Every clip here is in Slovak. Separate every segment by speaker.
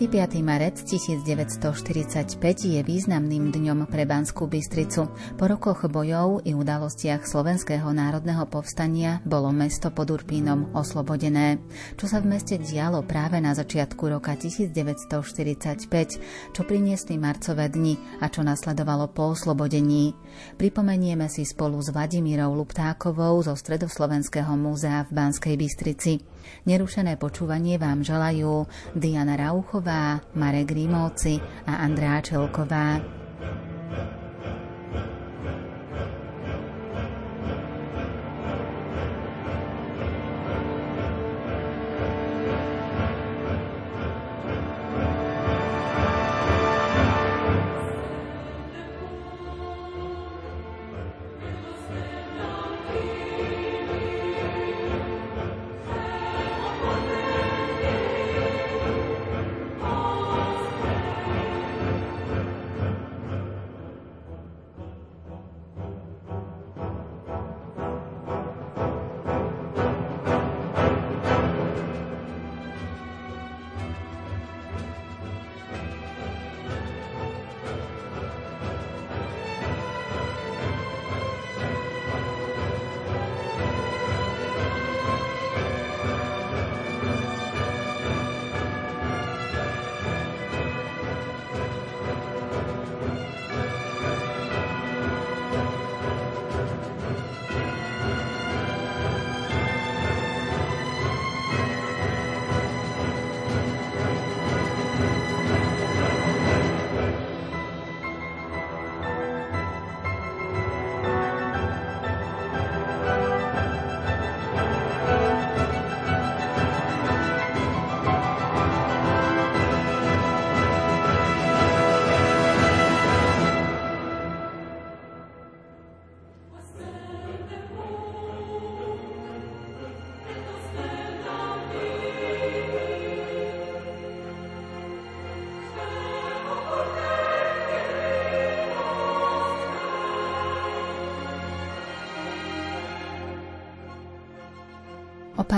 Speaker 1: 25. marec 1945 je významným dňom pre Banskú Bystricu. Po rokoch bojov i udalostiach Slovenského národného povstania bolo mesto pod Urpínom oslobodené. Čo sa v meste dialo práve na začiatku roka 1945, čo priniesli marcové dni a čo nasledovalo po oslobodení. Pripomenieme si spolu s Vladimírou Luptákovou zo Stredoslovenského múzea v Banskej Bystrici. Nerušené počúvanie vám želajú Diana Rauchová, Marek Rímovci a Andrá Čelková.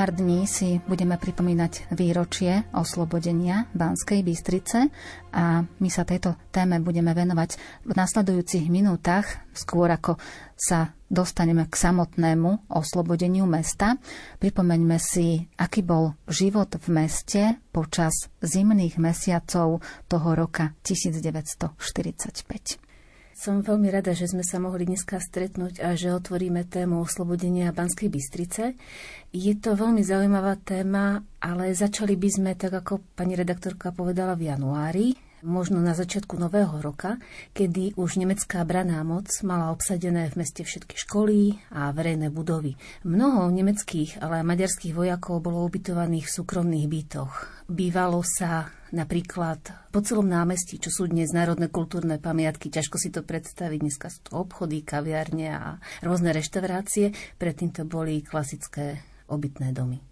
Speaker 1: Pár dní si budeme pripomínať výročie oslobodenia Banskej Bystrice a my sa tejto téme budeme venovať v nasledujúcich minútach, skôr ako sa dostaneme k samotnému oslobodeniu mesta. Pripomeňme si, aký bol život v meste počas zimných mesiacov toho roka 1945.
Speaker 2: Som veľmi rada, že sme sa mohli dneska stretnúť a že otvoríme tému oslobodenia Banskej Bystrice. Je to veľmi zaujímavá téma, ale začali by sme, tak ako pani redaktorka povedala, v januári, možno na začiatku nového roka, kedy už nemecká braná moc mala obsadené v meste všetky školy a verejné budovy. Mnoho nemeckých, ale aj maďarských vojakov bolo ubytovaných v súkromných bytoch. Bývalo sa Napríklad po celom námestí, čo sú dnes národné kultúrne pamiatky, ťažko si to predstaviť. Dneska sú to obchody, kaviarne a rôzne reštaurácie. Predtým to boli klasické obytné domy.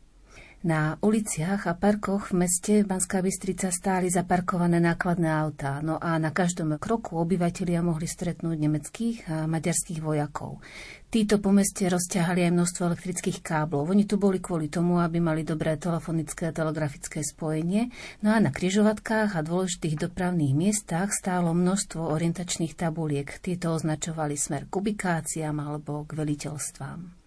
Speaker 2: Na uliciach a parkoch v meste Banská Bystrica stáli zaparkované nákladné autá, no a na každom kroku obyvatelia mohli stretnúť nemeckých a maďarských vojakov. Títo po meste rozťahali aj množstvo elektrických káblov. Oni tu boli kvôli tomu, aby mali dobré telefonické a telegrafické spojenie. No a na križovatkách a dôležitých dopravných miestach stálo množstvo orientačných tabuliek. Tieto označovali smer k ubikáciám alebo k veliteľstvám.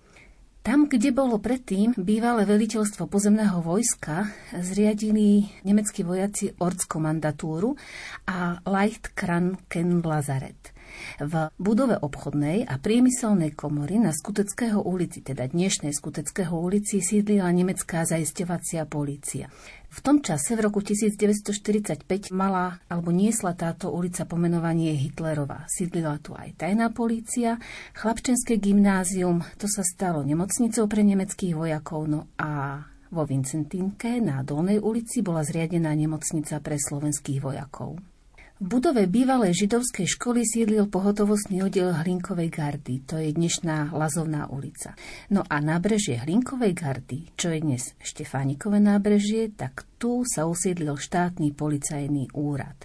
Speaker 2: Tam, kde bolo predtým bývalé veliteľstvo pozemného vojska, zriadili nemeckí vojaci Ortskommandatúru a Leichtkranken Lazaret. V budove obchodnej a priemyselnej komory na Skuteckého ulici, teda dnešnej Skuteckého ulici, sídlila nemecká zaisťovacia polícia. V tom čase, v roku 1945, mala alebo niesla táto ulica pomenovanie Hitlerova. Sídlila tu aj tajná polícia, chlapčenské gymnázium, to sa stalo nemocnicou pre nemeckých vojakov, no a Vo Vincentínke na Dolnej ulici bola zriadená nemocnica pre slovenských vojakov. Budove bývalej židovskej školy sídlil pohotovostný oddiel Hlinkovej gardy, to je dnešná Lazovná ulica. No a nábrežie Hlinkovej gardy, čo je dnes Štefánikové nábrežie, tak tu sa usídlil štátny policajný úrad.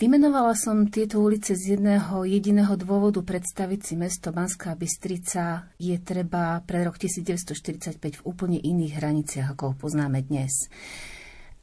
Speaker 2: Vymenovala som tieto ulice z jedného jediného dôvodu predstaviť si mesto Banská Bystrica je treba pre rok 1945 v úplne iných hraniciach, ako ho poznáme dnes.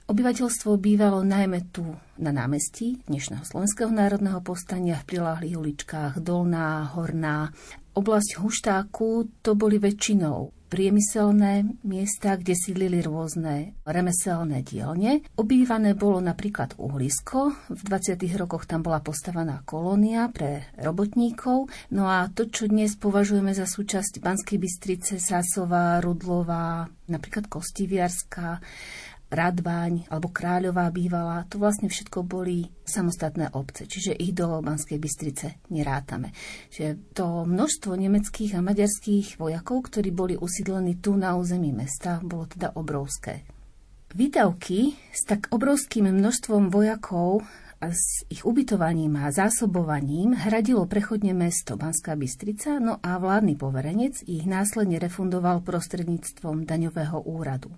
Speaker 2: Obyvateľstvo bývalo najmä tu na námestí dnešného Slovenského národného povstania v priláhlých uličkách Dolná, Horná. Oblasť Huštáku to boli väčšinou priemyselné miesta, kde sídlili rôzne remeselné dielne. Obývané bolo napríklad uhlisko. V 20. rokoch tam bola postavená kolónia pre robotníkov. No a to, čo dnes považujeme za súčasť Banskej Bystrice, Sásová, Rudlová, napríklad Kostiviarská, Radváň alebo Kráľová bývala, to vlastne všetko boli samostatné obce, čiže ich do Banskej Bystrice nerátame. Čiže to množstvo nemeckých a maďarských vojakov, ktorí boli usídlení tu na území mesta, bolo teda obrovské. Výdavky s tak obrovským množstvom vojakov a s ich ubytovaním a zásobovaním hradilo prechodne mesto Banská Bystrica, no a vládny poverenec ich následne refundoval prostredníctvom daňového úradu.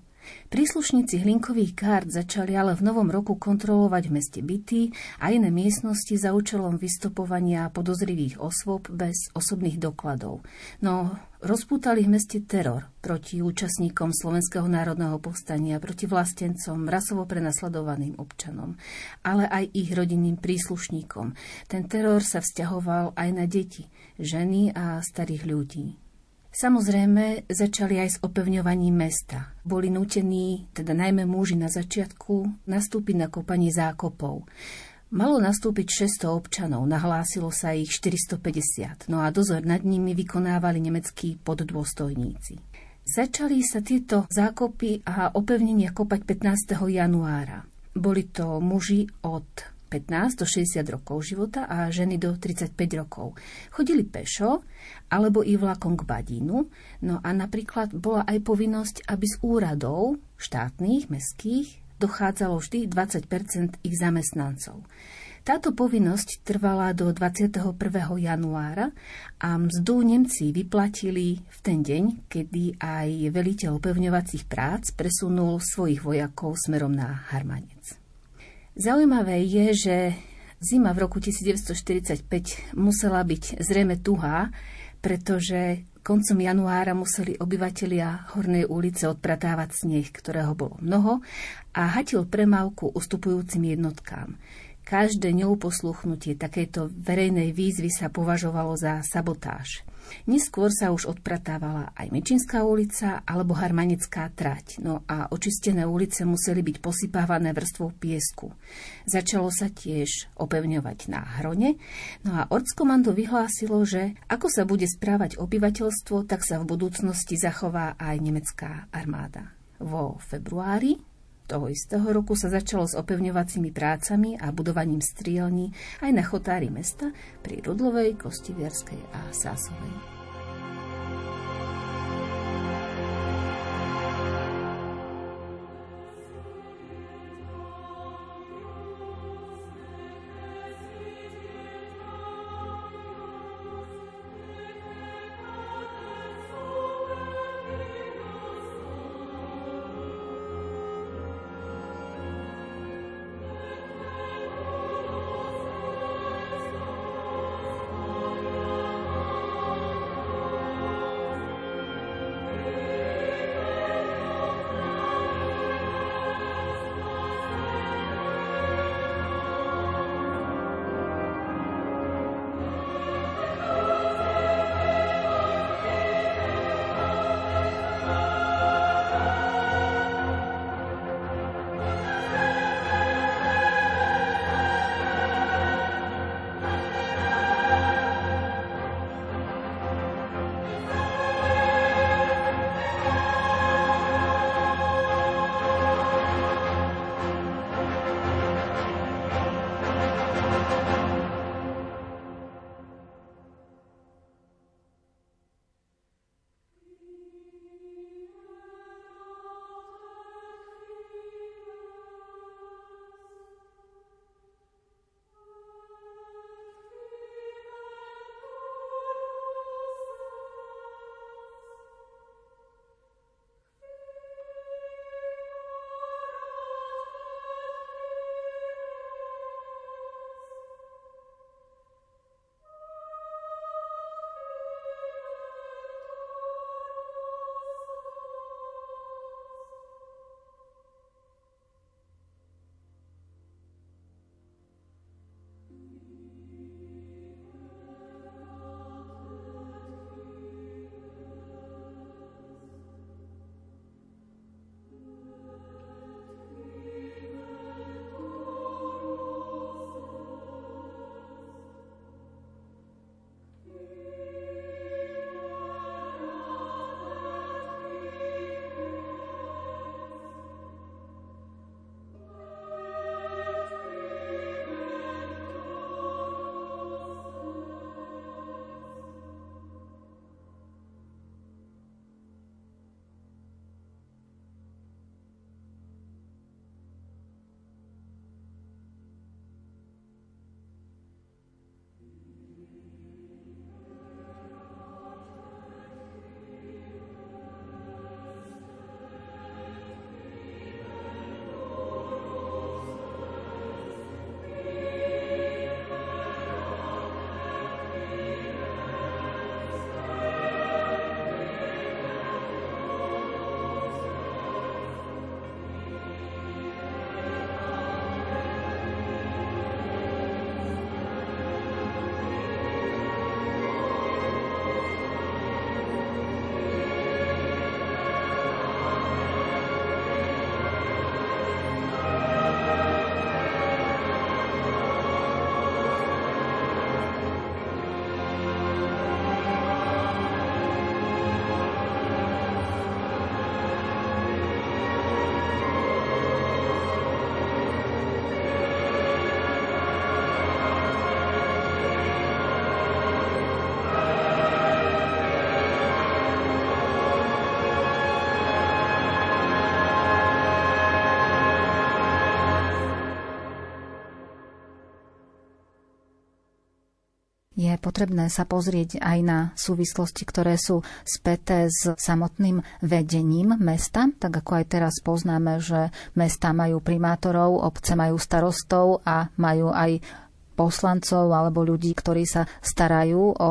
Speaker 2: Príslušníci hlinkových kart začali ale v novom roku kontrolovať v meste byty a iné miestnosti za účelom vystopovania podozrivých osôb bez osobných dokladov. No, rozpútali v meste teror proti účastníkom Slovenského národného povstania, proti vlastencom, rasovo prenasledovaným občanom, ale aj ich rodinným príslušníkom. Ten teror sa vzťahoval aj na deti, ženy a starých ľudí. Samozrejme, začali aj s opevňovaním mesta. Boli nútení, teda najmä muži na začiatku, nastúpiť na kopanie zákopov. Malo nastúpiť 600 občanov, nahlásilo sa ich 450, no a dozor nad nimi vykonávali nemeckí poddôstojníci. Začali sa tieto zákopy a opevnenia kopať 15. januára. Boli to muži od 15 do 60 rokov života a ženy do 35 rokov. Chodili pešo alebo i vlakom k Badínu, no a napríklad bola aj povinnosť, aby z úradov štátnych, mestských dochádzalo vždy 20% ich zamestnancov. Táto povinnosť trvala do 21. januára a mzdu Nemci vyplatili v ten deň, kedy aj veliteľ upevňovacích prác presunul svojich vojakov smerom na Harmanec. Zaujímavé je, že zima v roku 1945 musela byť zrejme tuhá, pretože koncom januára museli obyvatelia Hornej ulice odpratávať sneh, ktorého bolo mnoho a hatil premávku ustupujúcim jednotkám. Každé neuposluchnutie takejto verejnej výzvy sa považovalo za sabotáž. Neskôr sa už odpratávala aj Mečinská ulica alebo Harmanická trať, no a očistené ulice museli byť posypávané vrstvou piesku. Začalo sa tiež opevňovať na Hrone, no a Ortskomando vyhlásilo, že ako sa bude správať obyvateľstvo, tak sa v budúcnosti zachová aj nemecká armáda. Vo februári toho istého roku sa začalo s opevňovacími prácami a budovaním strielní aj na chotári mesta pri Rudlovej, Kostiviarskej a Sásovej.
Speaker 1: Potrebné sa pozrieť aj na súvislosti, ktoré sú späté s samotným vedením mesta, tak ako aj teraz poznáme, že mesta majú primátorov, obce majú starostov a majú aj poslancov alebo ľudí, ktorí sa starajú o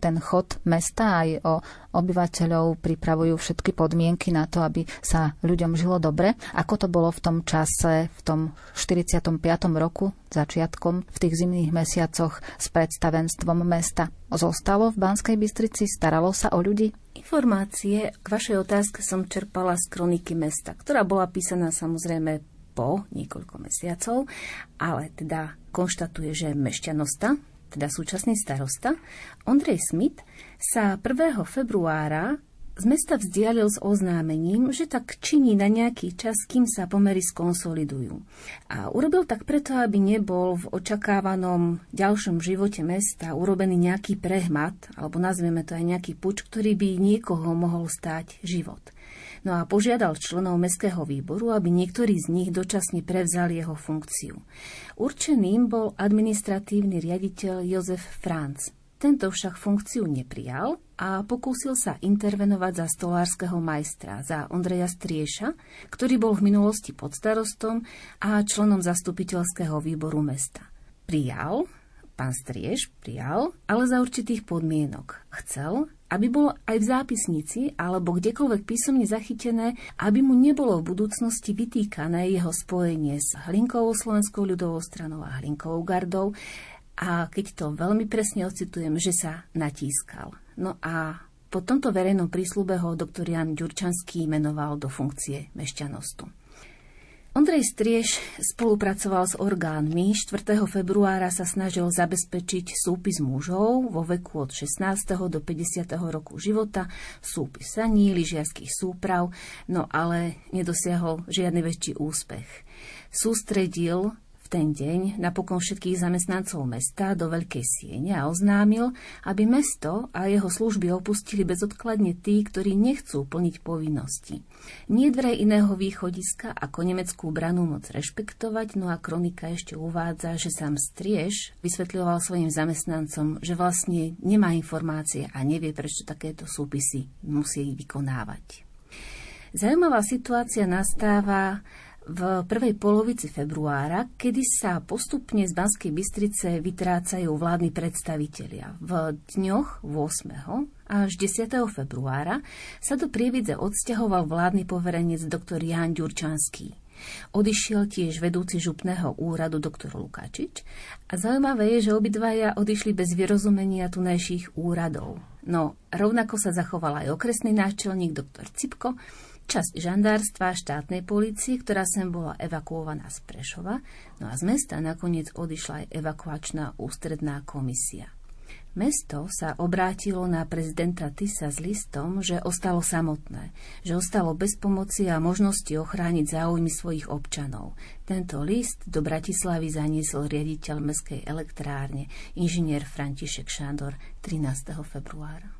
Speaker 1: ten chod mesta aj o obyvateľov pripravujú všetky podmienky na to, aby sa ľuďom žilo dobre. Ako to bolo v tom čase, v tom 45. roku, začiatkom, v tých zimných mesiacoch s predstavenstvom mesta? Zostalo v Banskej Bystrici? Staralo sa o ľudí?
Speaker 2: Informácie k vašej otázke som čerpala z kroniky mesta, ktorá bola písaná samozrejme po niekoľko mesiacov, ale teda konštatuje, že mešťanosta, teda súčasný starosta, Ondrej Smith sa 1. februára z mesta vzdialil s oznámením, že tak činí na nejaký čas, kým sa pomery skonsolidujú. A urobil tak preto, aby nebol v očakávanom ďalšom živote mesta urobený nejaký prehmat, alebo nazvieme to aj nejaký puč, ktorý by niekoho mohol stáť život. No a požiadal členov Mestského výboru, aby niektorí z nich dočasne prevzali jeho funkciu. Určeným bol administratívny riaditeľ Jozef Franz. Tento však funkciu neprijal a pokúsil sa intervenovať za stolárskeho majstra, za Ondreja Strieša, ktorý bol v minulosti podstarostom a členom zastupiteľského výboru mesta. Prijal, pán Strieš prijal, ale za určitých podmienok. Chcel, aby bolo aj v zápisnici alebo kdekoľvek písomne zachytené, aby mu nebolo v budúcnosti vytýkané jeho spojenie s Hlinkovou slovenskou ľudovou stranou a Hlinkovou gardou. A keď to veľmi presne ocitujem, že sa natískal. No a po tomto verejnom prísľube ho doktor Jan Ďurčanský menoval do funkcie mešťanostu. Ondrej Strieš spolupracoval s orgánmi. 4. februára sa snažil zabezpečiť súpis mužov vo veku od 16. do 50. roku života, súpis saní, lyžiarských súprav, no ale nedosiahol žiadny väčší úspech. Sústredil ten deň napokon všetkých zamestnancov mesta do Veľkej siene a oznámil, aby mesto a jeho služby opustili bezodkladne tí, ktorí nechcú plniť povinnosti. Nie dvere iného východiska ako nemeckú branu moc rešpektovať, no a kronika ešte uvádza, že sám Strieš vysvetľoval svojim zamestnancom, že vlastne nemá informácie a nevie, prečo takéto súpisy musí vykonávať. Zaujímavá situácia nastáva v prvej polovici februára, kedy sa postupne z Banskej Bystrice vytrácajú vládni predstavitelia. V dňoch 8. až 10. februára sa do Prievidze odsťahoval vládny poverenec doktor Ján Ďurčanský. Odišiel tiež vedúci župného úradu doktor Lukáčič a zaujímavé je, že obidvaja odišli bez vyrozumenia tunajších úradov. No, rovnako sa zachoval aj okresný náčelník doktor Cipko, časť žandárstva štátnej policie, ktorá sem bola evakuovaná z Prešova, no a z mesta nakoniec odišla aj evakuačná ústredná komisia. Mesto sa obrátilo na prezidenta Tisa s listom, že ostalo samotné, že ostalo bez pomoci a možnosti ochrániť záujmy svojich občanov. Tento list do Bratislavy zaniesol riaditeľ Mestskej elektrárne, inžinier František Šándor 13. februára.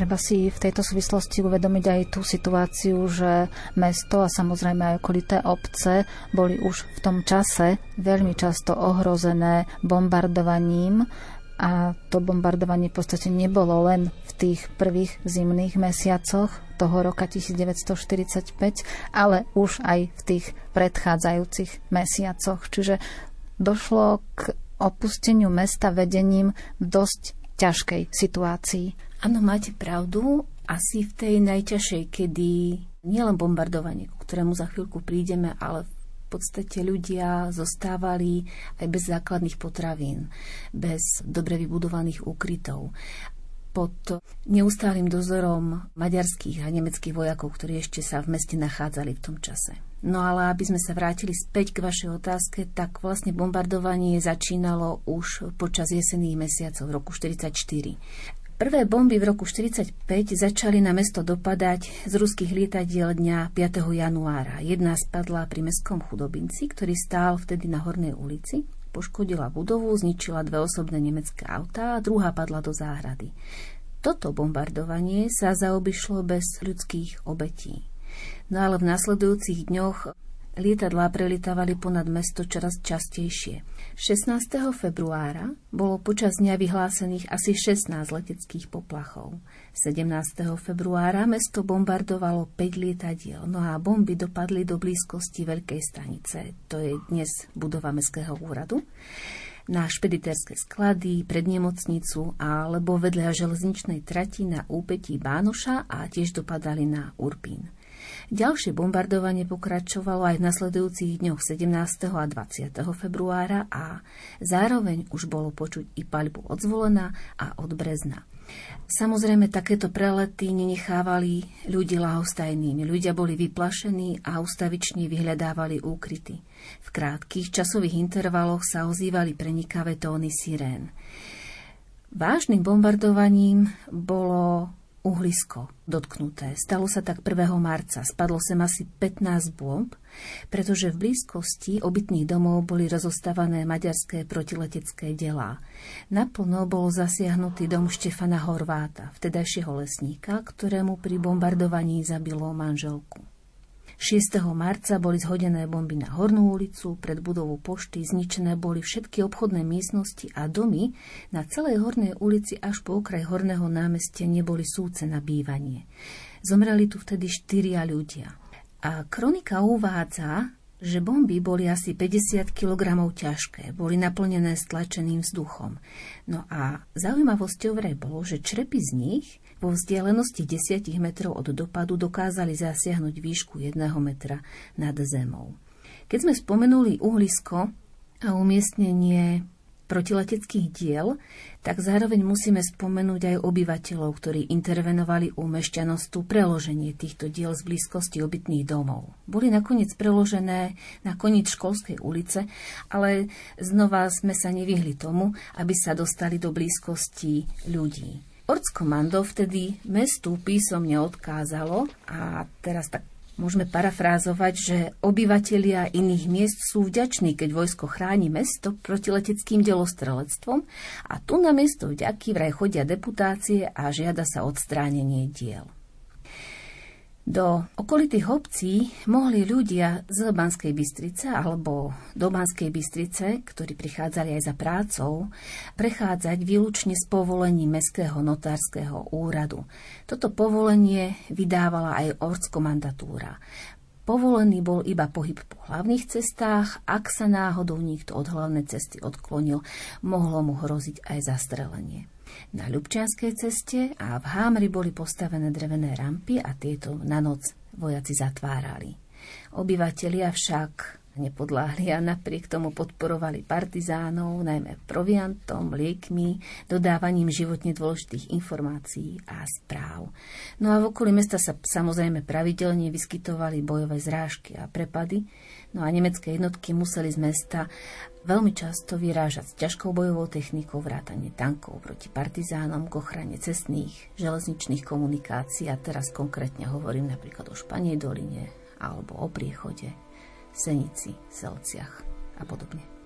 Speaker 1: Treba si v tejto súvislosti uvedomiť aj tú situáciu, že mesto a samozrejme aj okolité obce boli už v tom čase veľmi často ohrozené bombardovaním a to bombardovanie v podstate nebolo len v tých prvých zimných mesiacoch toho roka 1945, ale už aj v tých predchádzajúcich mesiacoch. Čiže došlo k opusteniu mesta vedením v dosť ťažkej situácii.
Speaker 2: Áno, máte pravdu. Asi v tej najťažšej, kedy nielen bombardovanie, ku ktorému za chvíľku prídeme, ale v podstate ľudia zostávali aj bez základných potravín, bez dobre vybudovaných úkrytov pod neustálým dozorom maďarských a nemeckých vojakov, ktorí ešte sa v meste nachádzali v tom čase. No ale aby sme sa vrátili späť k vašej otázke, tak vlastne bombardovanie začínalo už počas jesenných mesiacov roku 1944. Prvé bomby v roku 1945 začali na mesto dopadať z ruských lietadiel dňa 5. januára. Jedna spadla pri mestskom chudobinci, ktorý stál vtedy na Hornej ulici. Poškodila budovu, zničila dve osobné nemecké autá a druhá padla do záhrady. Toto bombardovanie sa zaobišlo bez ľudských obetí. No ale v nasledujúcich dňoch Lietadlá prelitávali ponad mesto čoraz častejšie. 16. februára bolo počas dňa vyhlásených asi 16 leteckých poplachov. 17. februára mesto bombardovalo 5 lietadiel, no a bomby dopadli do blízkosti Veľkej stanice, to je dnes budova Mestského úradu na špediterské sklady, pred nemocnicu alebo vedľa železničnej trati na úpetí Bánoša a tiež dopadali na Urpín. Ďalšie bombardovanie pokračovalo aj v nasledujúcich dňoch 17. a 20. februára a zároveň už bolo počuť i paľbu od Zvolena a od Brezna. Samozrejme, takéto prelety nenechávali ľudí lahostajnými. Ľudia boli vyplašení a ustavične vyhľadávali úkryty. V krátkých časových intervaloch sa ozývali prenikavé tóny sirén. Vážnym bombardovaním bolo uhlisko dotknuté. Stalo sa tak 1. marca. Spadlo sem asi 15 bomb, pretože v blízkosti obytných domov boli rozostávané maďarské protiletecké delá. Naplno bol zasiahnutý dom Štefana Horváta, vtedajšieho lesníka, ktorému pri bombardovaní zabilo manželku. 6. marca boli zhodené bomby na Hornú ulicu, pred budovu pošty zničené boli všetky obchodné miestnosti a domy na celej Hornej ulici až po okraj Horného námestia neboli súce na bývanie. Zomreli tu vtedy štyria ľudia. A kronika uvádza, že bomby boli asi 50 kg ťažké, boli naplnené stlačeným vzduchom. No a zaujímavosťou vraj bolo, že črepy z nich vo vzdialenosti 10 metrov od dopadu dokázali zasiahnuť výšku 1 metra nad zemou. Keď sme spomenuli uhlisko a umiestnenie protileteckých diel, tak zároveň musíme spomenúť aj obyvateľov, ktorí intervenovali u mešťanostu preloženie týchto diel z blízkosti obytných domov. Boli nakoniec preložené na koniec školskej ulice, ale znova sme sa nevyhli tomu, aby sa dostali do blízkosti ľudí. Orckomando vtedy mestu písomne odkázalo a teraz tak môžeme parafrázovať, že obyvatelia iných miest sú vďační, keď vojsko chráni mesto proti leteckým delostrelectvom a tu na miesto vďaky vraj chodia deputácie a žiada sa odstránenie diel. Do okolitých obcí mohli ľudia z Banskej Bystrice alebo do Banskej Bystrice, ktorí prichádzali aj za prácou, prechádzať výlučne s povolením Mestského notárskeho úradu. Toto povolenie vydávala aj orckomandatúra. Povolený bol iba pohyb po hlavných cestách, ak sa náhodou niekto od hlavnej cesty odklonil, mohlo mu hroziť aj zastrelenie. Na Ľubčianskej ceste a v Hámri boli postavené drevené rampy a tieto na noc vojaci zatvárali. Obyvatelia však nepodláhli a napriek tomu podporovali partizánov, najmä proviantom, liekmi, dodávaním životne dôležitých informácií a správ. No a v okolí mesta sa samozrejme pravidelne vyskytovali bojové zrážky a prepady, no a nemecké jednotky museli z mesta veľmi často vyrážať s ťažkou bojovou technikou vrátanie tankov proti partizánom k ochrane cestných železničných komunikácií a teraz konkrétne hovorím napríklad o Španej doline alebo o priechode, Senici, Selciach a podobne.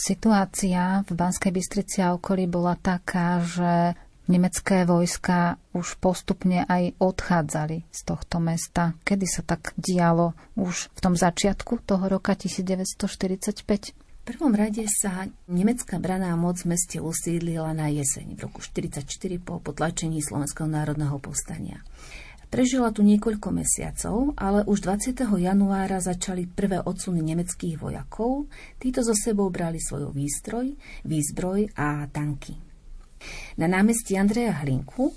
Speaker 1: Situácia v Banskej Bystrici a okolí bola taká, že nemecké vojska už postupne aj odchádzali z tohto mesta. Kedy sa tak dialo? Už v tom začiatku toho roka 1945?
Speaker 2: V prvom rade sa nemecká braná moc v meste usídlila na jeseň v roku 1944 po potlačení Slovenského národného povstania. Prežila tu niekoľko mesiacov, ale už 20. januára začali prvé odsuny nemeckých vojakov. Títo so sebou brali svoj výstroj, výzbroj a tanky. Na námestí Andreja Hlinku,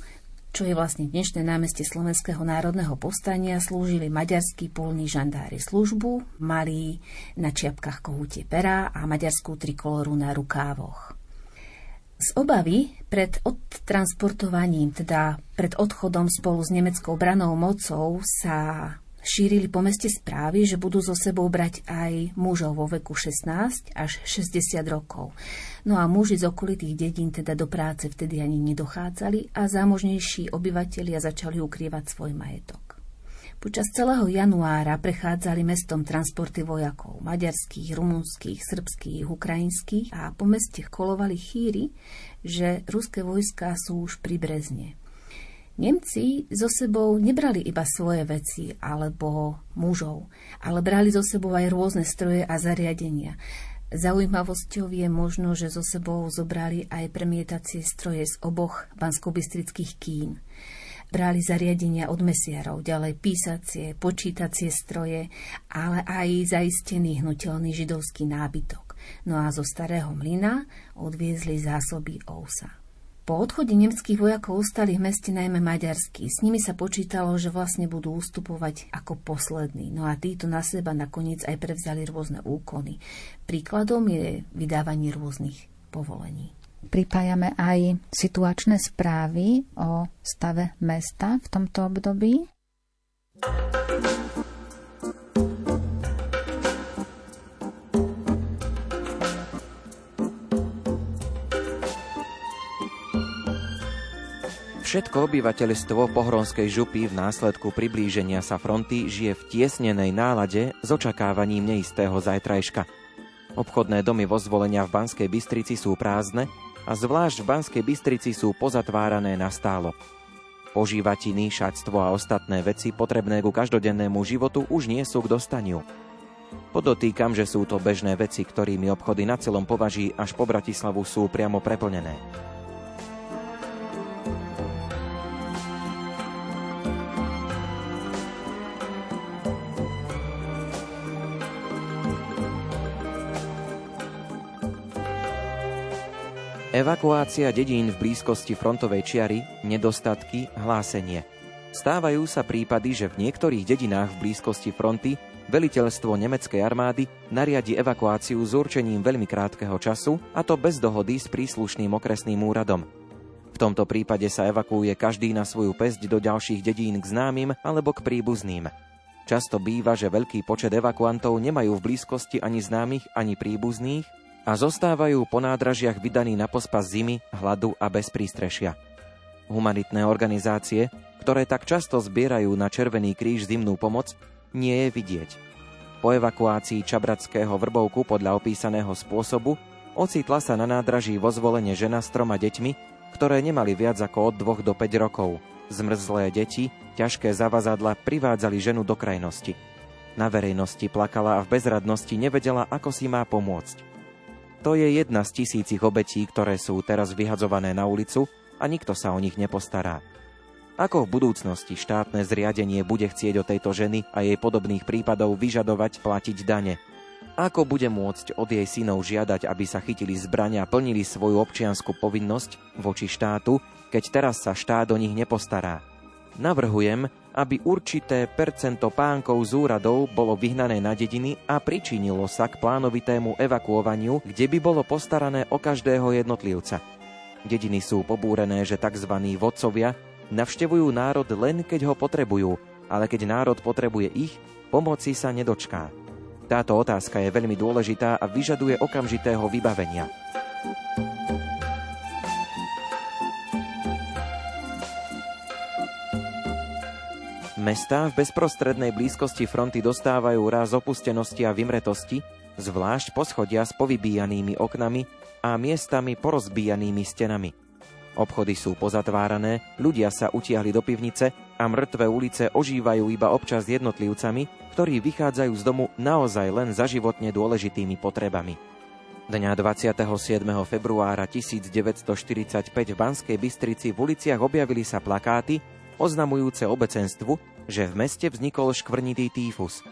Speaker 2: čo je vlastne dnešné námestie Slovenského národného povstania, slúžili maďarskí polní žandári službu, mali na čiapkách kohutie pera a maďarskú trikoloru na rukávoch. Z obavy pred odtransportovaním, teda pred odchodom spolu s nemeckou branou mocou sa šírili po meste správy, že budú so sebou brať aj mužov vo veku 16 až 60 rokov. No a muži z okolitých dedín teda do práce vtedy ani nedochádzali a zámožnejší obyvatelia začali ukrývať svoj majetok. Počas celého januára prechádzali mestom transporty vojakov, maďarských, rumunských, srbských, ukrajinských a po meste kolovali chýry, že ruské vojská sú už pri Brezne. Nemci so sebou nebrali iba svoje veci alebo mužov, ale brali so sebou aj rôzne stroje a zariadenia. Zaujímavosťou je možno, že so sebou zobrali aj premietacie stroje z oboch banskobistrických kín brali zariadenia od mesiarov, ďalej písacie, počítacie stroje, ale aj zaistený hnutelný židovský nábytok. No a zo starého mlyna odviezli zásoby ousa. Po odchode nemeckých vojakov ostali v meste najmä maďarskí. S nimi sa počítalo, že vlastne budú ustupovať ako poslední. No a títo na seba nakoniec aj prevzali rôzne úkony. Príkladom je vydávanie rôznych povolení
Speaker 1: pripájame aj situačné správy o stave mesta v tomto období.
Speaker 3: Všetko obyvateľstvo pohronskej župy v následku priblíženia sa fronty žije v tiesnenej nálade s očakávaním neistého zajtrajška. Obchodné domy vo zvolenia v Banskej Bystrici sú prázdne a zvlášť v Banskej Bystrici sú pozatvárané na stálo. Požívatiny, šatstvo a ostatné veci potrebné ku každodennému životu už nie sú k dostaniu. Podotýkam, že sú to bežné veci, ktorými obchody na celom považí až po Bratislavu sú priamo preplnené. Evakuácia dedín v blízkosti frontovej čiary, nedostatky, hlásenie. Stávajú sa prípady, že v niektorých dedinách v blízkosti fronty veliteľstvo nemeckej armády nariadi evakuáciu s určením veľmi krátkeho času, a to bez dohody s príslušným okresným úradom. V tomto prípade sa evakuuje každý na svoju pesť do ďalších dedín k známym alebo k príbuzným. Často býva, že veľký počet evakuantov nemajú v blízkosti ani známych, ani príbuzných a zostávajú po nádražiach vydaní na pospas zimy, hladu a bez prístrešia. Humanitné organizácie, ktoré tak často zbierajú na Červený kríž zimnú pomoc, nie je vidieť. Po evakuácii Čabratského vrbovku podľa opísaného spôsobu ocitla sa na nádraží vo zvolenie žena s troma deťmi, ktoré nemali viac ako od 2 do 5 rokov. Zmrzlé deti, ťažké zavazadla privádzali ženu do krajnosti. Na verejnosti plakala a v bezradnosti nevedela, ako si má pomôcť. To je jedna z tisícich obetí, ktoré sú teraz vyhadzované na ulicu a nikto sa o nich nepostará. Ako v budúcnosti štátne zriadenie bude chcieť od tejto ženy a jej podobných prípadov vyžadovať platiť dane? Ako bude môcť od jej synov žiadať, aby sa chytili zbrania a plnili svoju občianskú povinnosť voči štátu, keď teraz sa štát o nich nepostará? Navrhujem, aby určité percento pánkov z úradov bolo vyhnané na dediny a pričinilo sa k plánovitému evakuovaniu, kde by bolo postarané o každého jednotlivca. Dediny sú pobúrené, že tzv. vodcovia navštevujú národ len keď ho potrebujú, ale keď národ potrebuje ich, pomoci sa nedočká. Táto otázka je veľmi dôležitá a vyžaduje okamžitého vybavenia. Mestá v bezprostrednej blízkosti fronty dostávajú raz opustenosti a vymretosti, zvlášť poschodia s povybíjanými oknami a miestami porozbíjanými stenami. Obchody sú pozatvárané, ľudia sa utiahli do pivnice a mŕtve ulice ožívajú iba občas jednotlivcami, ktorí vychádzajú z domu naozaj len za životne dôležitými potrebami. Dňa 27. februára 1945 v Banskej Bystrici v uliciach objavili sa plakáty oznamujúce obecenstvu, že v meste vznikol škvrnitý týfus.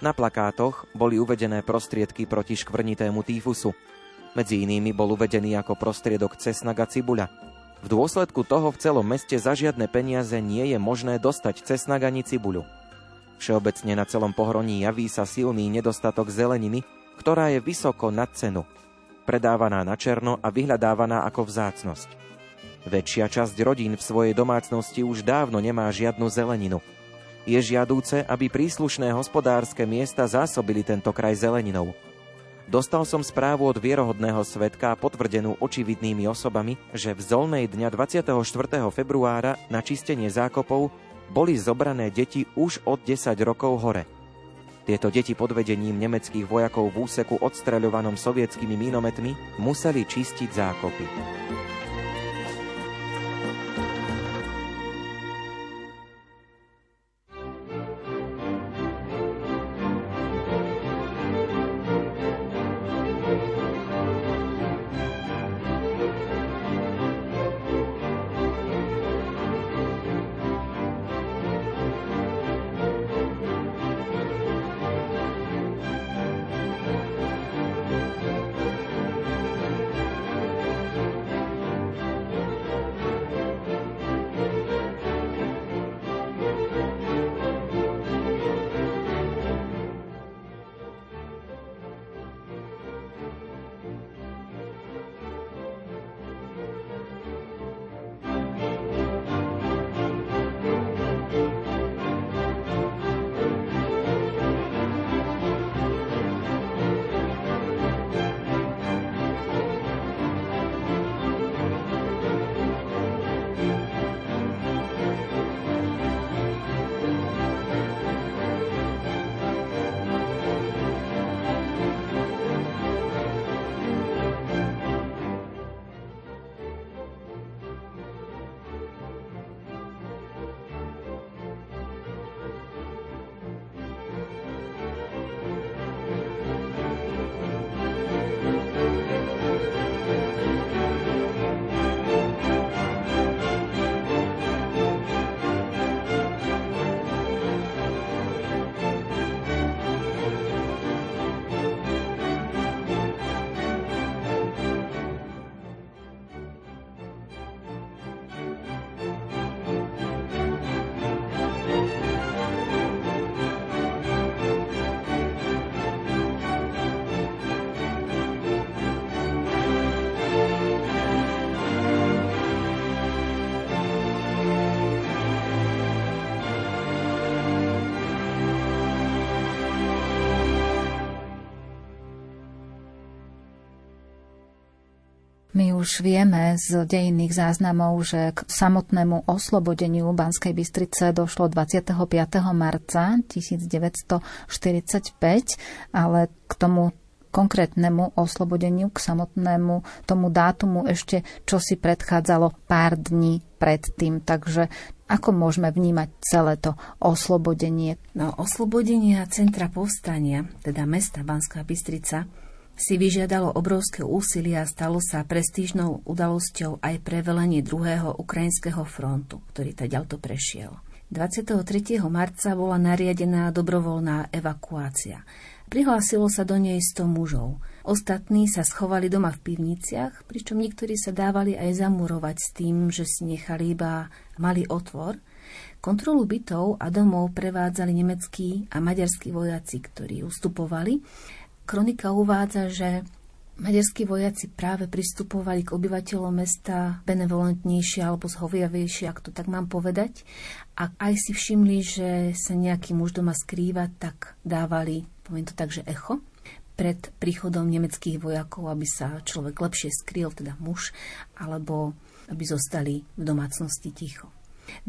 Speaker 3: Na plakátoch boli uvedené prostriedky proti škvrnitému týfusu. Medzi inými bol uvedený ako prostriedok cesnak a cibuľa. V dôsledku toho v celom meste za žiadne peniaze nie je možné dostať cesnak ani cibuľu. Všeobecne na celom pohroní javí sa silný nedostatok zeleniny, ktorá je vysoko nad cenu, predávaná na černo a vyhľadávaná ako vzácnosť. Väčšia časť rodín v svojej domácnosti už dávno nemá žiadnu zeleninu. Je žiadúce, aby príslušné hospodárske miesta zásobili tento kraj zeleninou – Dostal som správu od vierohodného svetka potvrdenú očividnými osobami, že v Zolnej dňa 24. februára na čistenie zákopov boli zobrané deti už od 10 rokov hore. Tieto deti pod vedením nemeckých vojakov v úseku odstreľovanom sovietskými minometmi museli čistiť zákopy.
Speaker 1: My už vieme z dejinných záznamov, že k samotnému oslobodeniu Banskej Bystrice došlo 25. marca 1945, ale k tomu konkrétnemu oslobodeniu, k samotnému tomu dátumu ešte čo si predchádzalo pár dní predtým. Takže ako môžeme vnímať celé to oslobodenie?
Speaker 2: No, oslobodenie centra povstania, teda mesta Banská Bystrica, si vyžiadalo obrovské úsilie a stalo sa prestížnou udalosťou aj pre velenie druhého ukrajinského frontu, ktorý ďalto prešiel. 23. marca bola nariadená dobrovoľná evakuácia. Prihlásilo sa do nej 100 mužov. Ostatní sa schovali doma v pivniciach, pričom niektorí sa dávali aj zamurovať s tým, že si nechali iba malý otvor. Kontrolu bytov a domov prevádzali nemeckí a maďarskí vojaci, ktorí ustupovali Kronika uvádza, že maďarskí vojaci práve pristupovali k obyvateľom mesta benevolentnejšie alebo zhoviavejšie, ak to tak mám povedať. A aj si všimli, že sa nejaký muž doma skrýva, tak dávali, poviem to tak, že echo pred príchodom nemeckých vojakov, aby sa človek lepšie skryl, teda muž, alebo aby zostali v domácnosti ticho.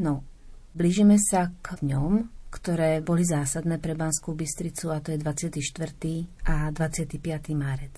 Speaker 2: No, blížime sa k ňom, ktoré boli zásadné pre Banskú Bystricu a to je 24. a 25. marec.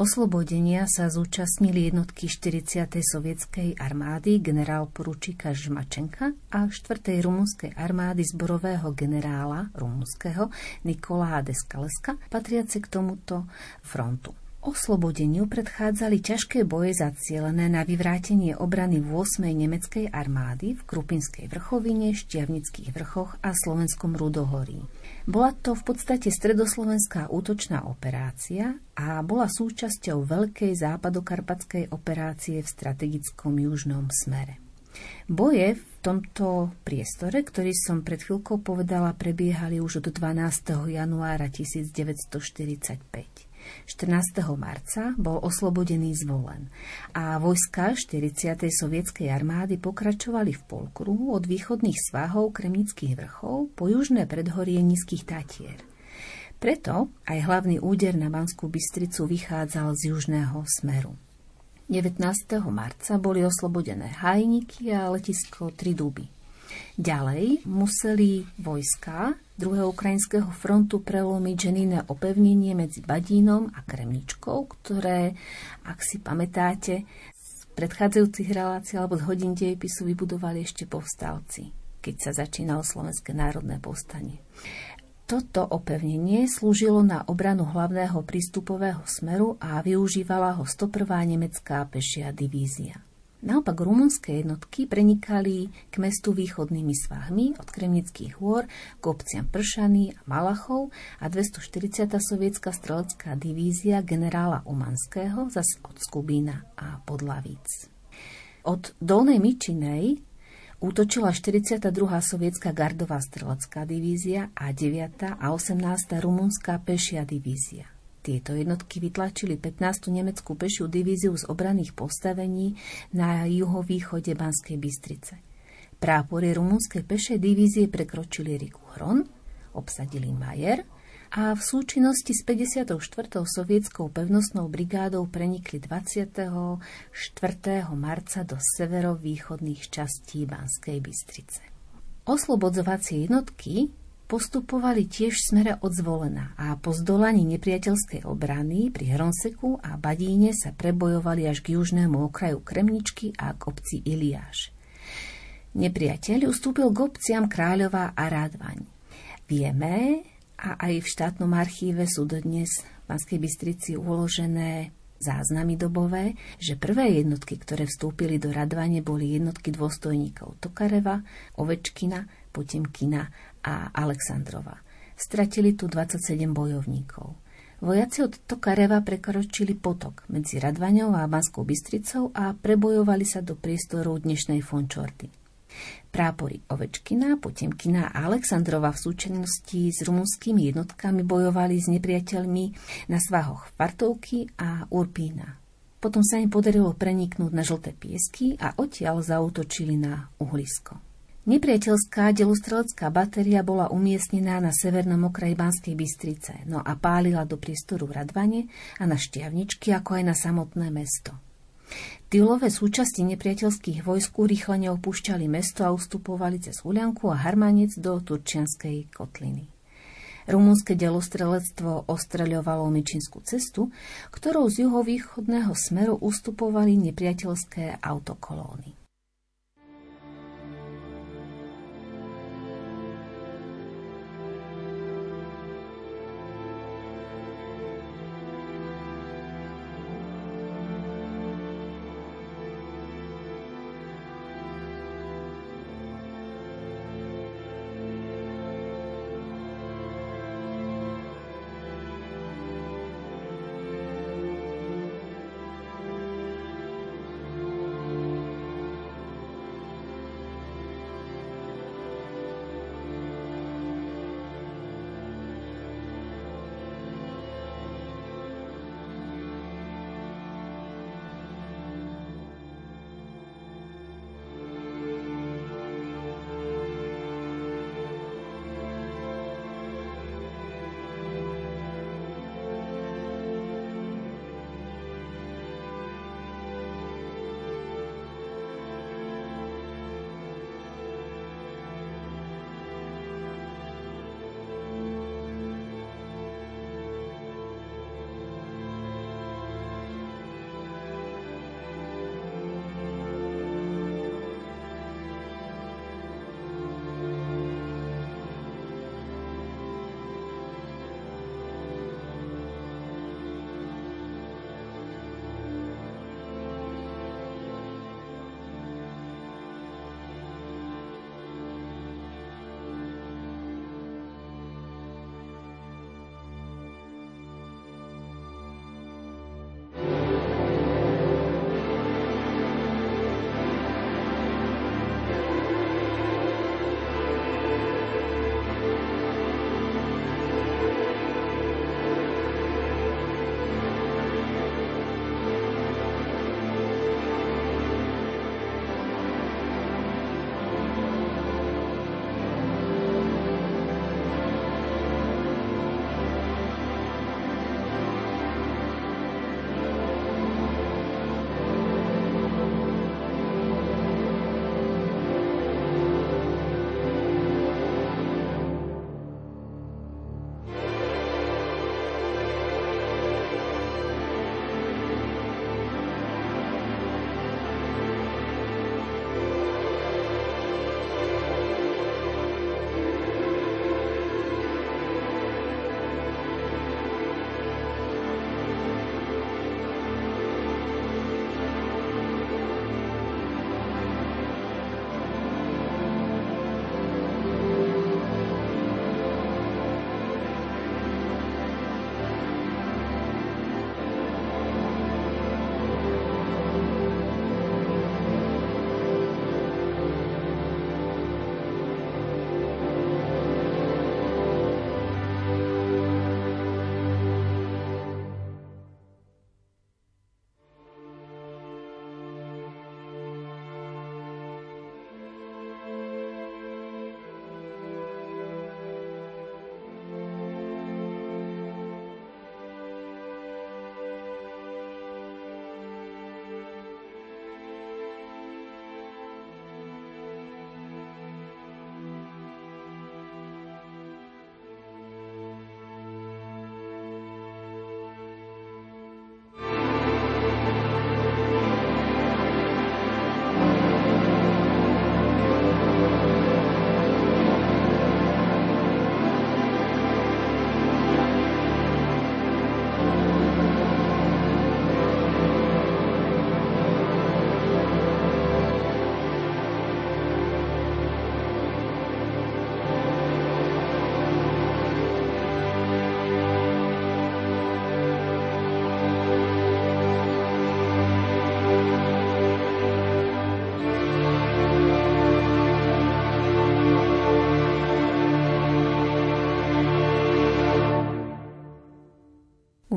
Speaker 2: Oslobodenia sa zúčastnili jednotky 40. sovietskej armády generál poručíka Žmačenka a 4. rumunskej armády zborového generála rumunského Nikolá Deskaleska, patriace k tomuto frontu. Oslobodeniu predchádzali ťažké boje zacielené na vyvrátenie obrany 8. nemeckej armády v Krupinskej vrchovine, Štiavnických vrchoch a Slovenskom Rudohorí. Bola to v podstate stredoslovenská útočná operácia a bola súčasťou veľkej západokarpatskej operácie v strategickom južnom smere. Boje v tomto priestore, ktorý som pred chvíľkou povedala, prebiehali už od 12. januára 1945. 14. marca bol oslobodený zvolen a vojska 40. sovietskej armády pokračovali v polkruhu od východných svahov Kremnických vrchov po južné predhorie Nízkych Tatier. Preto aj hlavný úder na Banskú Bystricu vychádzal z južného smeru. 19. marca boli oslobodené Hajniky a letisko Triduby. Ďalej museli vojska druhého ukrajinského frontu prelomiť ženinné opevnenie medzi Badínom a Kremničkou, ktoré, ak si pamätáte, z predchádzajúcich relácií alebo z hodín dejepisu vybudovali ešte povstalci, keď sa začínalo Slovenské národné povstanie. Toto opevnenie slúžilo na obranu hlavného prístupového smeru a využívala ho 101. nemecká pešia divízia. Naopak rumunské jednotky prenikali k mestu východnými svahmi od Kremnických hôr k obciam Pršany a Malachov a 240. sovietská strelecká divízia generála Umanského zase od Skubína a Podlavíc. Od Dolnej Mičinej útočila 42. sovietská gardová strelecká divízia a 9. a 18. rumunská pešia divízia. Tieto jednotky vytlačili 15. nemeckú pešiu divíziu z obranných postavení na juhovýchode Banskej Bystrice. Prápory rumunskej pešej divízie prekročili riku Hron, obsadili Majer a v súčinnosti s 54. sovietskou pevnostnou brigádou prenikli 24. marca do severovýchodných častí Banskej Bystrice. Oslobodzovacie jednotky postupovali tiež smere od zvolená a po zdolaní nepriateľskej obrany pri Hronseku a Badíne sa prebojovali až k južnému okraju Kremničky a k obci Iliáš. Nepriateľ ustúpil k obciam Kráľová a Rádvaň. Vieme, a aj v štátnom archíve sú dodnes v Banskej Bystrici uložené záznamy dobové, že prvé jednotky, ktoré vstúpili do Radvane, boli jednotky dôstojníkov Tokareva, Ovečkina, Potemkina a Alexandrova. Stratili tu 27 bojovníkov. Vojaci od Tokareva prekročili potok medzi Radvaňou a Banskou Bystricou a prebojovali sa do priestoru dnešnej Fončordy. Prápory Ovečkina, Potemkina a Alexandrova v súčinnosti s rumunskými jednotkami bojovali s nepriateľmi na svahoch Fartovky a Urpína. Potom sa im podarilo preniknúť na žlté piesky a odtiaľ zautočili na uhlisko. Nepriateľská delostrelecká batéria bola umiestnená na severnom okraji Banskej Bystrice, no a pálila do priestoru v Radvane a na Štiavničky, ako aj na samotné mesto. Tylové súčasti nepriateľských vojsk rýchle neopúšťali mesto a ustupovali cez Hulianku a Harmanec do Turčianskej kotliny. Rumúnske delostrelectvo ostreľovalo Myčinskú cestu, ktorou z juhovýchodného smeru ustupovali nepriateľské autokolóny.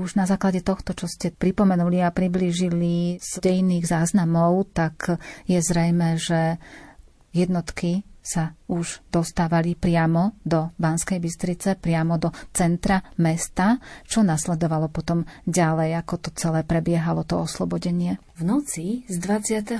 Speaker 1: Už na základe tohto, čo ste pripomenuli a priblížili z dejných záznamov, tak je zrejme, že jednotky sa už dostávali priamo do Banskej Bystrice, priamo do centra mesta, čo nasledovalo potom ďalej, ako to celé prebiehalo, to oslobodenie.
Speaker 2: V noci z 24.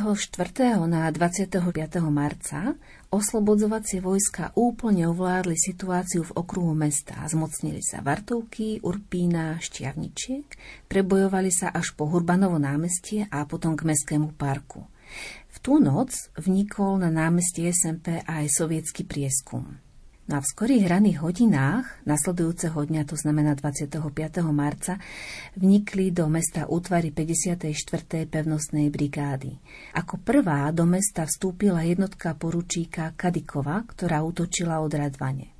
Speaker 2: na 25. marca oslobodzovacie vojska úplne ovládli situáciu v okruhu mesta. Zmocnili sa Vartovky, Urpína, Štiavničiek, prebojovali sa až po Hurbanovo námestie a potom k Mestskému parku tú noc vnikol na námestie SMP aj sovietský prieskum. No a skorých raných hodinách nasledujúceho dňa, to znamená 25. marca, vnikli do mesta útvary 54. pevnostnej brigády. Ako prvá do mesta vstúpila jednotka poručíka Kadikova, ktorá útočila od Radvane.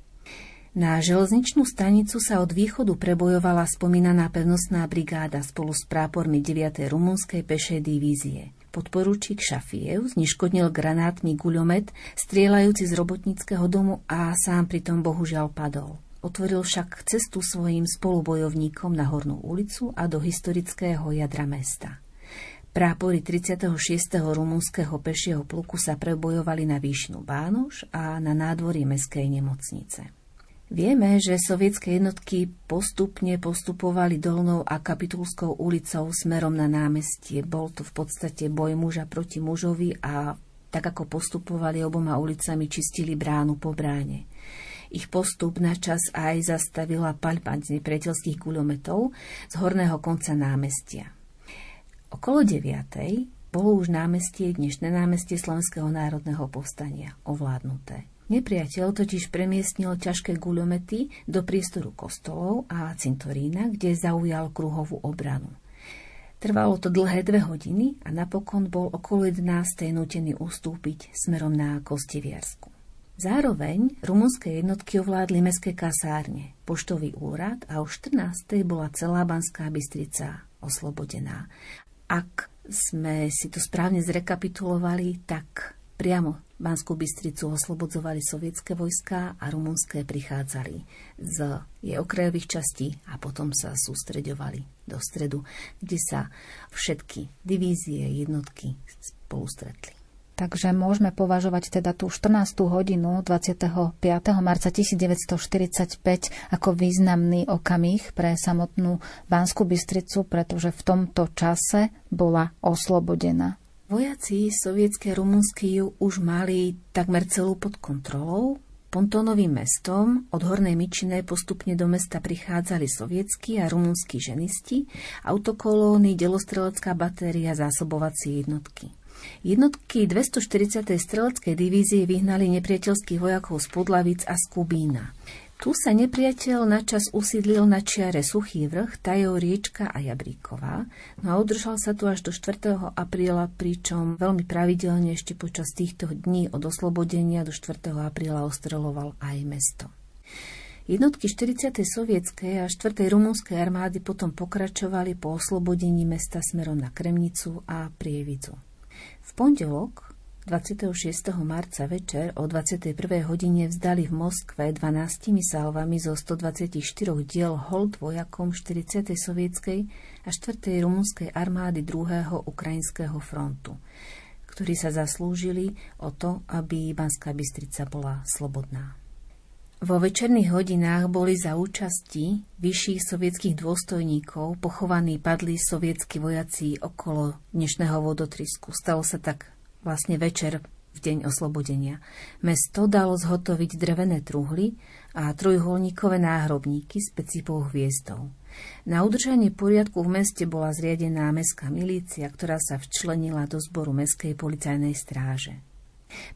Speaker 2: Na železničnú stanicu sa od východu prebojovala spomínaná pevnostná brigáda spolu s prápormi 9. rumunskej pešej divízie. Podporučík Šafiev zniškodnil granátny guľomet, strieľajúci z robotníckého domu a sám pritom bohužiaľ padol. Otvoril však cestu svojim spolubojovníkom na Hornú ulicu a do historického jadra mesta. Prápory 36. rumúnskeho pešieho pluku sa prebojovali na výšnu Bánoš a na nádvorí meskej nemocnice. Vieme, že sovietské jednotky postupne postupovali dolnou a kapitulskou ulicou smerom na námestie. Bol to v podstate boj muža proti mužovi a tak ako postupovali oboma ulicami, čistili bránu po bráne. Ich postup na čas aj zastavila paľba nepriateľských guľometov z horného konca námestia. Okolo 9. bolo už námestie, dnešné námestie Slovenského národného povstania ovládnuté. Nepriateľ totiž premiestnil ťažké guľomety do priestoru kostolov a cintorína, kde zaujal kruhovú obranu. Trvalo to dlhé dve hodiny a napokon bol okolo 11. nutený ustúpiť smerom na Kostiviarsku. Zároveň rumunské jednotky ovládli mestské kasárne, poštový úrad a o 14. bola celá Banská Bystrica oslobodená. Ak sme si to správne zrekapitulovali, tak priamo Banskú Bystricu oslobodzovali sovietské vojska a rumunské prichádzali z jej okrajových častí a potom sa sústreďovali do stredu, kde sa všetky divízie, jednotky spolu stretli.
Speaker 1: Takže môžeme považovať teda tú 14. hodinu 25. marca 1945 ako významný okamih pre samotnú Banskú Bystricu, pretože v tomto čase bola oslobodená.
Speaker 2: Vojaci sovietské rumunsky ju už mali takmer celú pod kontrolou. Pontónovým mestom od Hornej Myčinej postupne do mesta prichádzali sovietskí a rumunskí ženisti, autokolóny, delostrelecká batéria, zásobovacie jednotky. Jednotky 240. streleckej divízie vyhnali nepriateľských vojakov z Podlavic a z Kubína. Tu sa nepriateľ načas usídlil na čiare Suchý vrch, Tajov riečka a Jabríková, no a udržal sa tu až do 4. apríla, pričom veľmi pravidelne ešte počas týchto dní od oslobodenia do 4. apríla ostreloval aj mesto. Jednotky 40. sovietskej a 4. rumunskej armády potom pokračovali po oslobodení mesta smerom na Kremnicu a Prievidzu. V pondelok 26. marca večer o 21. hodine vzdali v Moskve 12 salvami zo 124 diel hold vojakom 40. sovietskej a 4. rumunskej armády 2. ukrajinského frontu, ktorí sa zaslúžili o to, aby Banská Bystrica bola slobodná. Vo večerných hodinách boli za účasti vyšších sovietských dôstojníkov pochovaní padli sovietskí vojaci okolo dnešného vodotrisku. Stalo sa tak vlastne večer v deň oslobodenia. Mesto dalo zhotoviť drevené truhly a trojuholníkové náhrobníky s pecípou hviezdou. Na udržanie poriadku v meste bola zriadená mestská milícia, ktorá sa včlenila do zboru mestskej policajnej stráže.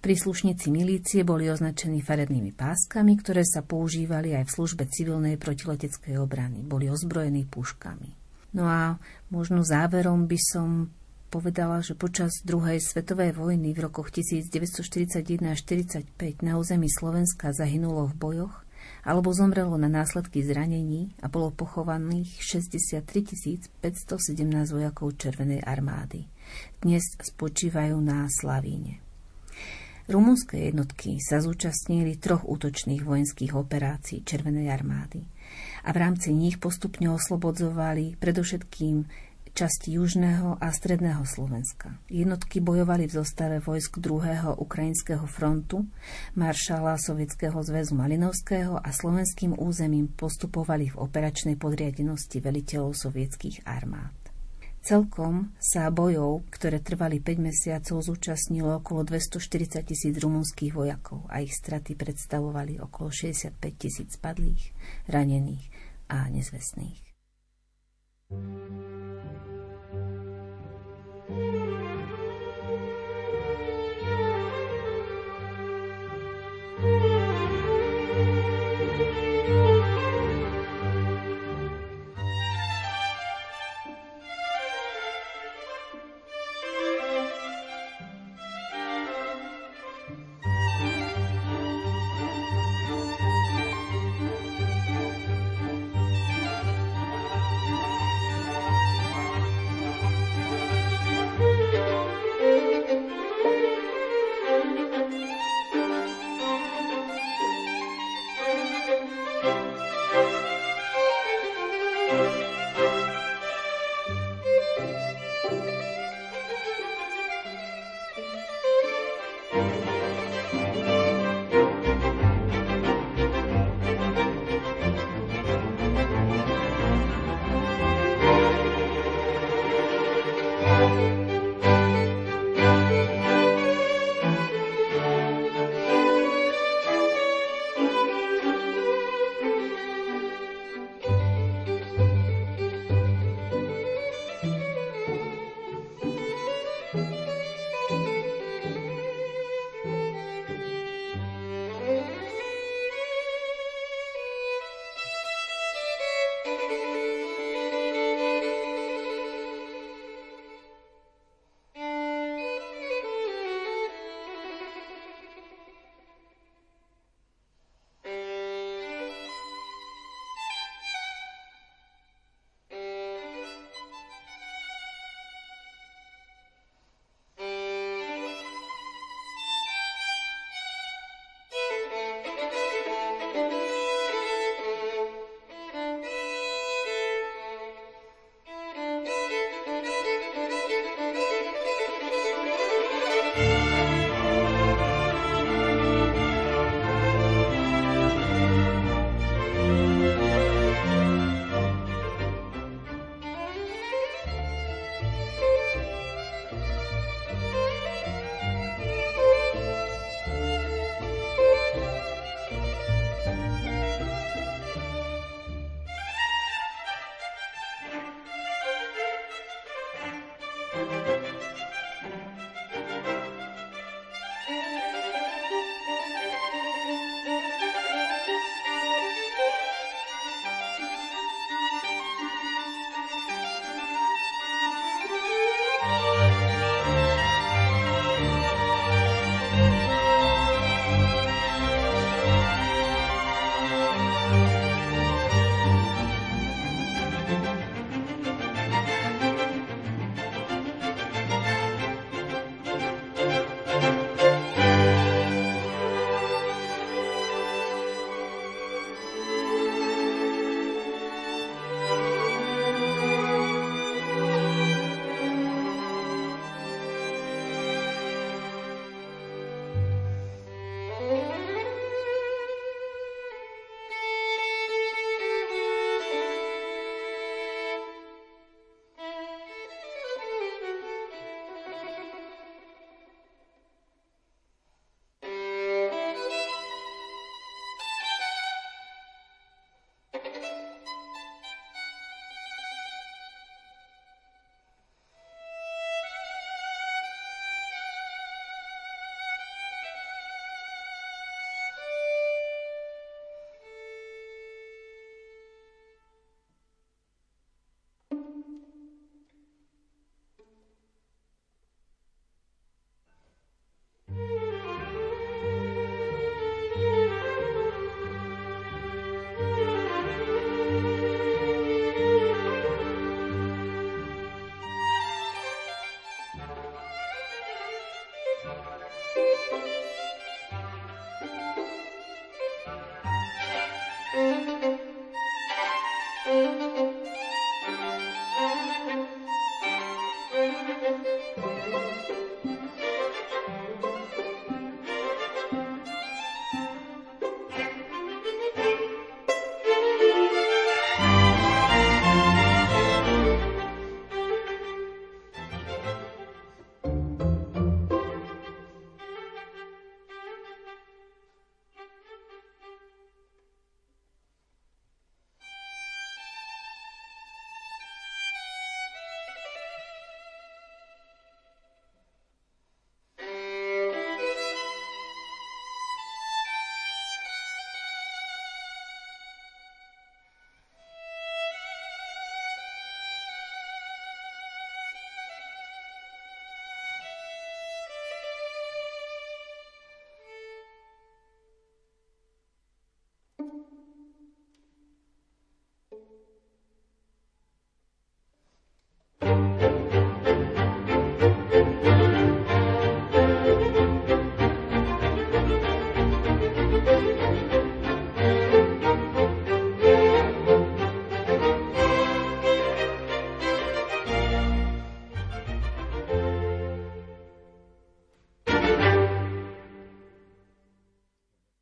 Speaker 2: Príslušníci milície boli označení farebnými páskami, ktoré sa používali aj v službe civilnej protileteckej obrany. Boli ozbrojení puškami. No a možno záverom by som povedala, že počas druhej svetovej vojny v rokoch 1941 až 1945 na území Slovenska zahynulo v bojoch alebo zomrelo na následky zranení a bolo pochovaných 63 517 vojakov Červenej armády. Dnes spočívajú na Slavíne. Rumunské jednotky sa zúčastnili troch útočných vojenských operácií Červenej armády. a v rámci nich postupne oslobodzovali predovšetkým časti južného a stredného Slovenska. Jednotky bojovali v zostave vojsk 2. Ukrajinského frontu, maršala Sovietskeho zväzu Malinovského a slovenským územím postupovali v operačnej podriadenosti veliteľov sovietských armád. Celkom sa bojov, ktoré trvali 5 mesiacov, zúčastnilo okolo 240 tisíc rumunských vojakov a ich straty predstavovali okolo 65 tisíc padlých, ranených a nezvestných. Thank you.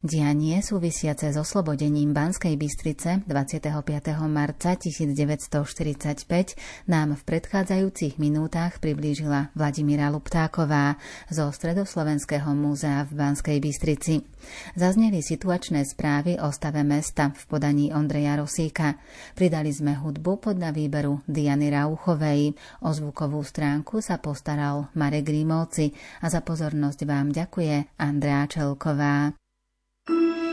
Speaker 1: Dianie súvisiace s oslobodením Banskej Bystrice 25. marca 1945 nám v predchádzajúcich minútach priblížila Vladimíra Luptáková zo Stredoslovenského múzea v Banskej Bystrici. Zazneli situačné správy o stave mesta v podaní Ondreja Rosíka. Pridali sme hudbu podľa výberu Diany Rauchovej. O zvukovú stránku sa postaral Marek Grimovci a za pozornosť vám ďakuje Andrea Čelková. Thank you